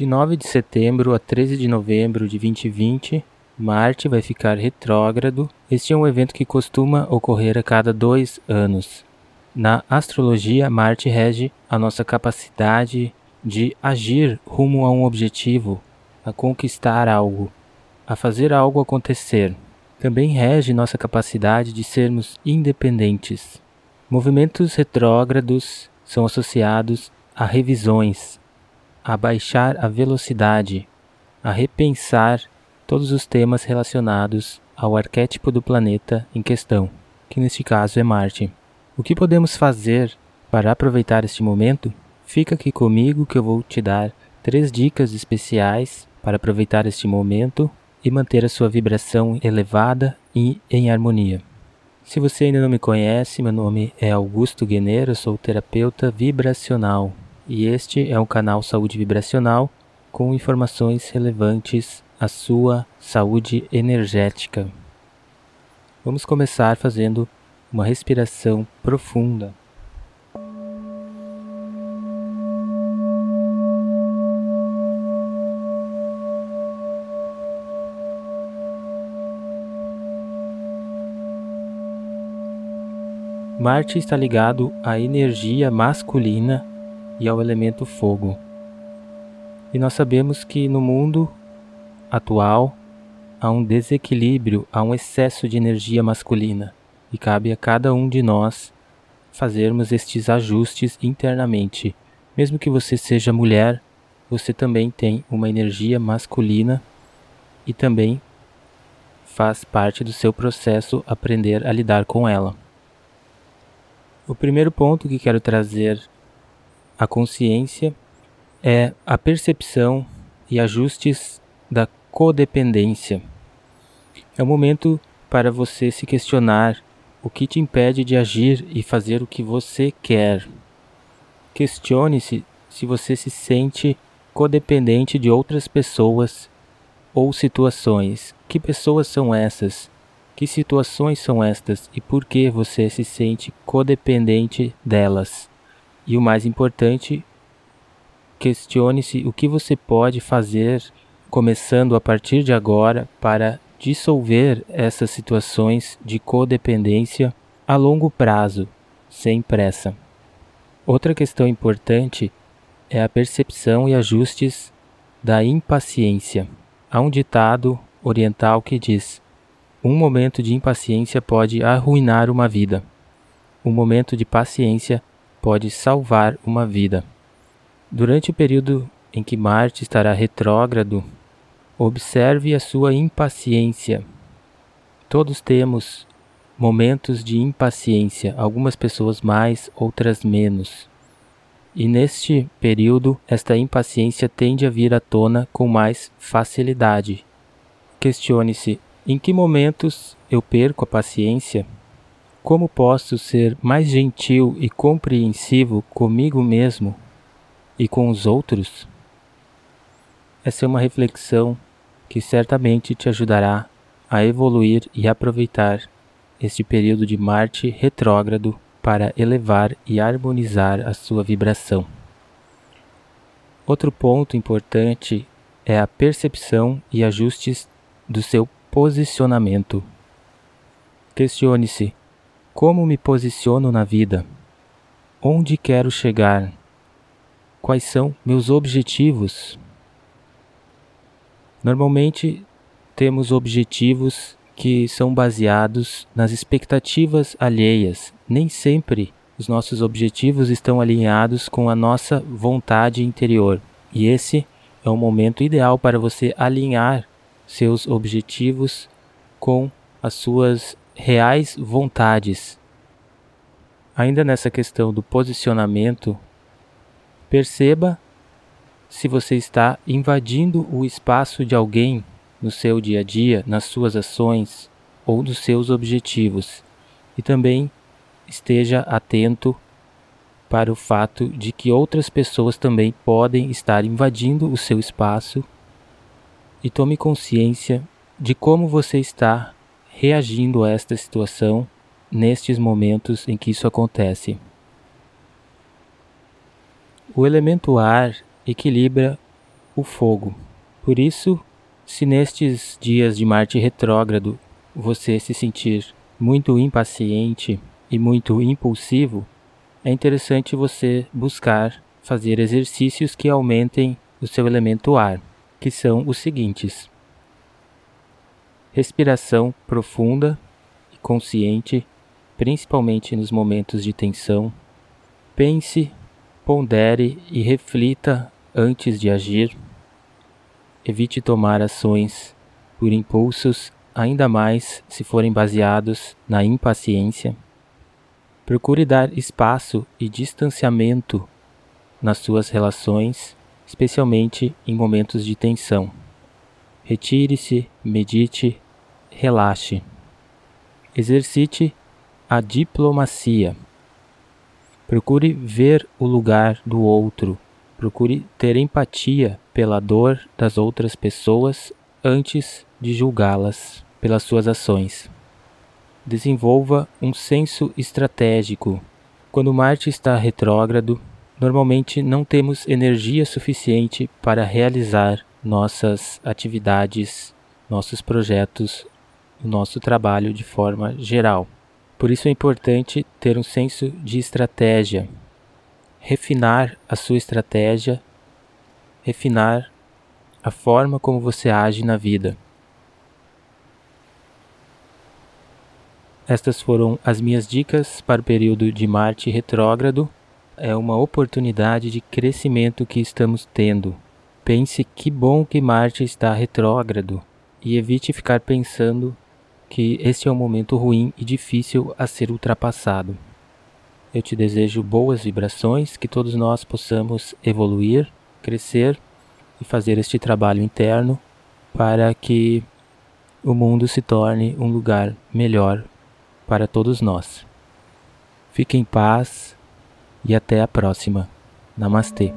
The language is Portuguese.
De 9 de setembro a 13 de novembro de 2020, Marte vai ficar retrógrado. Este é um evento que costuma ocorrer a cada dois anos. Na astrologia, Marte rege a nossa capacidade de agir rumo a um objetivo, a conquistar algo, a fazer algo acontecer. Também rege nossa capacidade de sermos independentes. Movimentos retrógrados são associados a revisões, a baixar a velocidade, a repensar todos os temas relacionados ao arquétipo do planeta em questão, que neste caso é Marte. O que podemos fazer para aproveitar este momento? Fica aqui comigo que eu vou te dar três dicas especiais para aproveitar este momento e manter a sua vibração elevada e em harmonia. Se você ainda não me conhece, meu nome é Augusto Gueneiro, sou terapeuta vibracional e este é um canal Saúde Vibracional com informações relevantes à sua saúde energética. Vamos começar fazendo uma respiração profunda. Marte está ligado à energia masculina e ao elemento fogo. E nós sabemos que no mundo atual há um desequilíbrio, há um excesso de energia masculina e cabe a cada um de nós fazermos estes ajustes internamente. Mesmo que você seja mulher, você também tem uma energia masculina e também faz parte do seu processo aprender a lidar com ela. O primeiro ponto que quero trazer a consciência é a percepção e ajustes da codependência. É o momento para você se questionar o que te impede de agir e fazer o que você quer. Questione-se se você se sente codependente de outras pessoas ou situações. Que pessoas são essas? Que situações são estas e por que você se sente codependente delas? E o mais importante, questione-se o que você pode fazer começando a partir de agora para dissolver essas situações de codependência a longo prazo, sem pressa. Outra questão importante é a percepção e ajustes da impaciência. Há um ditado oriental que diz: um momento de impaciência pode arruinar uma vida. Um momento de paciência pode salvar uma vida. Durante o período em que Marte estará retrógrado, observe a sua impaciência. Todos temos momentos de impaciência, algumas pessoas mais, outras menos. E neste período, esta impaciência tende a vir à tona com mais facilidade. Questione-se: em que momentos eu perco a paciência? Como posso ser mais gentil e compreensivo comigo mesmo e com os outros? Essa é uma reflexão que certamente te ajudará a evoluir e aproveitar este período de Marte retrógrado para elevar e harmonizar a sua vibração. Outro ponto importante é a percepção e ajustes do seu posicionamento. Questione-se como me posiciono na vida? Onde quero chegar? Quais são meus objetivos? Normalmente temos objetivos que são baseados nas expectativas alheias. Nem sempre os nossos objetivos estão alinhados com a nossa vontade interior. E esse é o momento ideal para você alinhar seus objetivos com as suas reais vontades. Ainda nessa questão do posicionamento, perceba se você está invadindo o espaço de alguém no seu dia a dia, nas suas ações ou dos seus objetivos. E também esteja atento para o fato de que outras pessoas também podem estar invadindo o seu espaço e tome consciência de como você está reagindo a esta situação nestes momentos em que isso acontece. O elemento ar equilibra o fogo. Por isso, se nestes dias de Marte retrógrado você se sentir muito impaciente e muito impulsivo, é interessante você buscar fazer exercícios que aumentem o seu elemento ar, que são os seguintes: respiração profunda e consciente, principalmente nos momentos de tensão. Pense, pondere e reflita antes de agir. Evite tomar ações por impulsos, ainda mais se forem baseados na impaciência. Procure dar espaço e distanciamento nas suas relações, especialmente em momentos de tensão. Retire-se, medite, relaxe. Exercite a diplomacia. Procure ver o lugar do outro. Procure ter empatia pela dor das outras pessoas antes de julgá-las pelas suas ações. Desenvolva um senso estratégico. Quando Marte está retrógrado, normalmente não temos energia suficiente para realizar nossas atividades, nossos projetos, o nosso trabalho de forma geral. Por isso é importante ter um senso de estratégia, refinar a sua estratégia, refinar a forma como você age na vida. Estas foram as minhas dicas para o período de Marte retrógrado. É uma oportunidade de crescimento que estamos tendo. Pense que bom que Marte está retrógrado e evite ficar pensando que este é um momento ruim e difícil a ser ultrapassado. Eu te desejo boas vibrações, que todos nós possamos evoluir, crescer e fazer este trabalho interno para que o mundo se torne um lugar melhor para todos nós. Fique em paz e até a próxima. Namastê.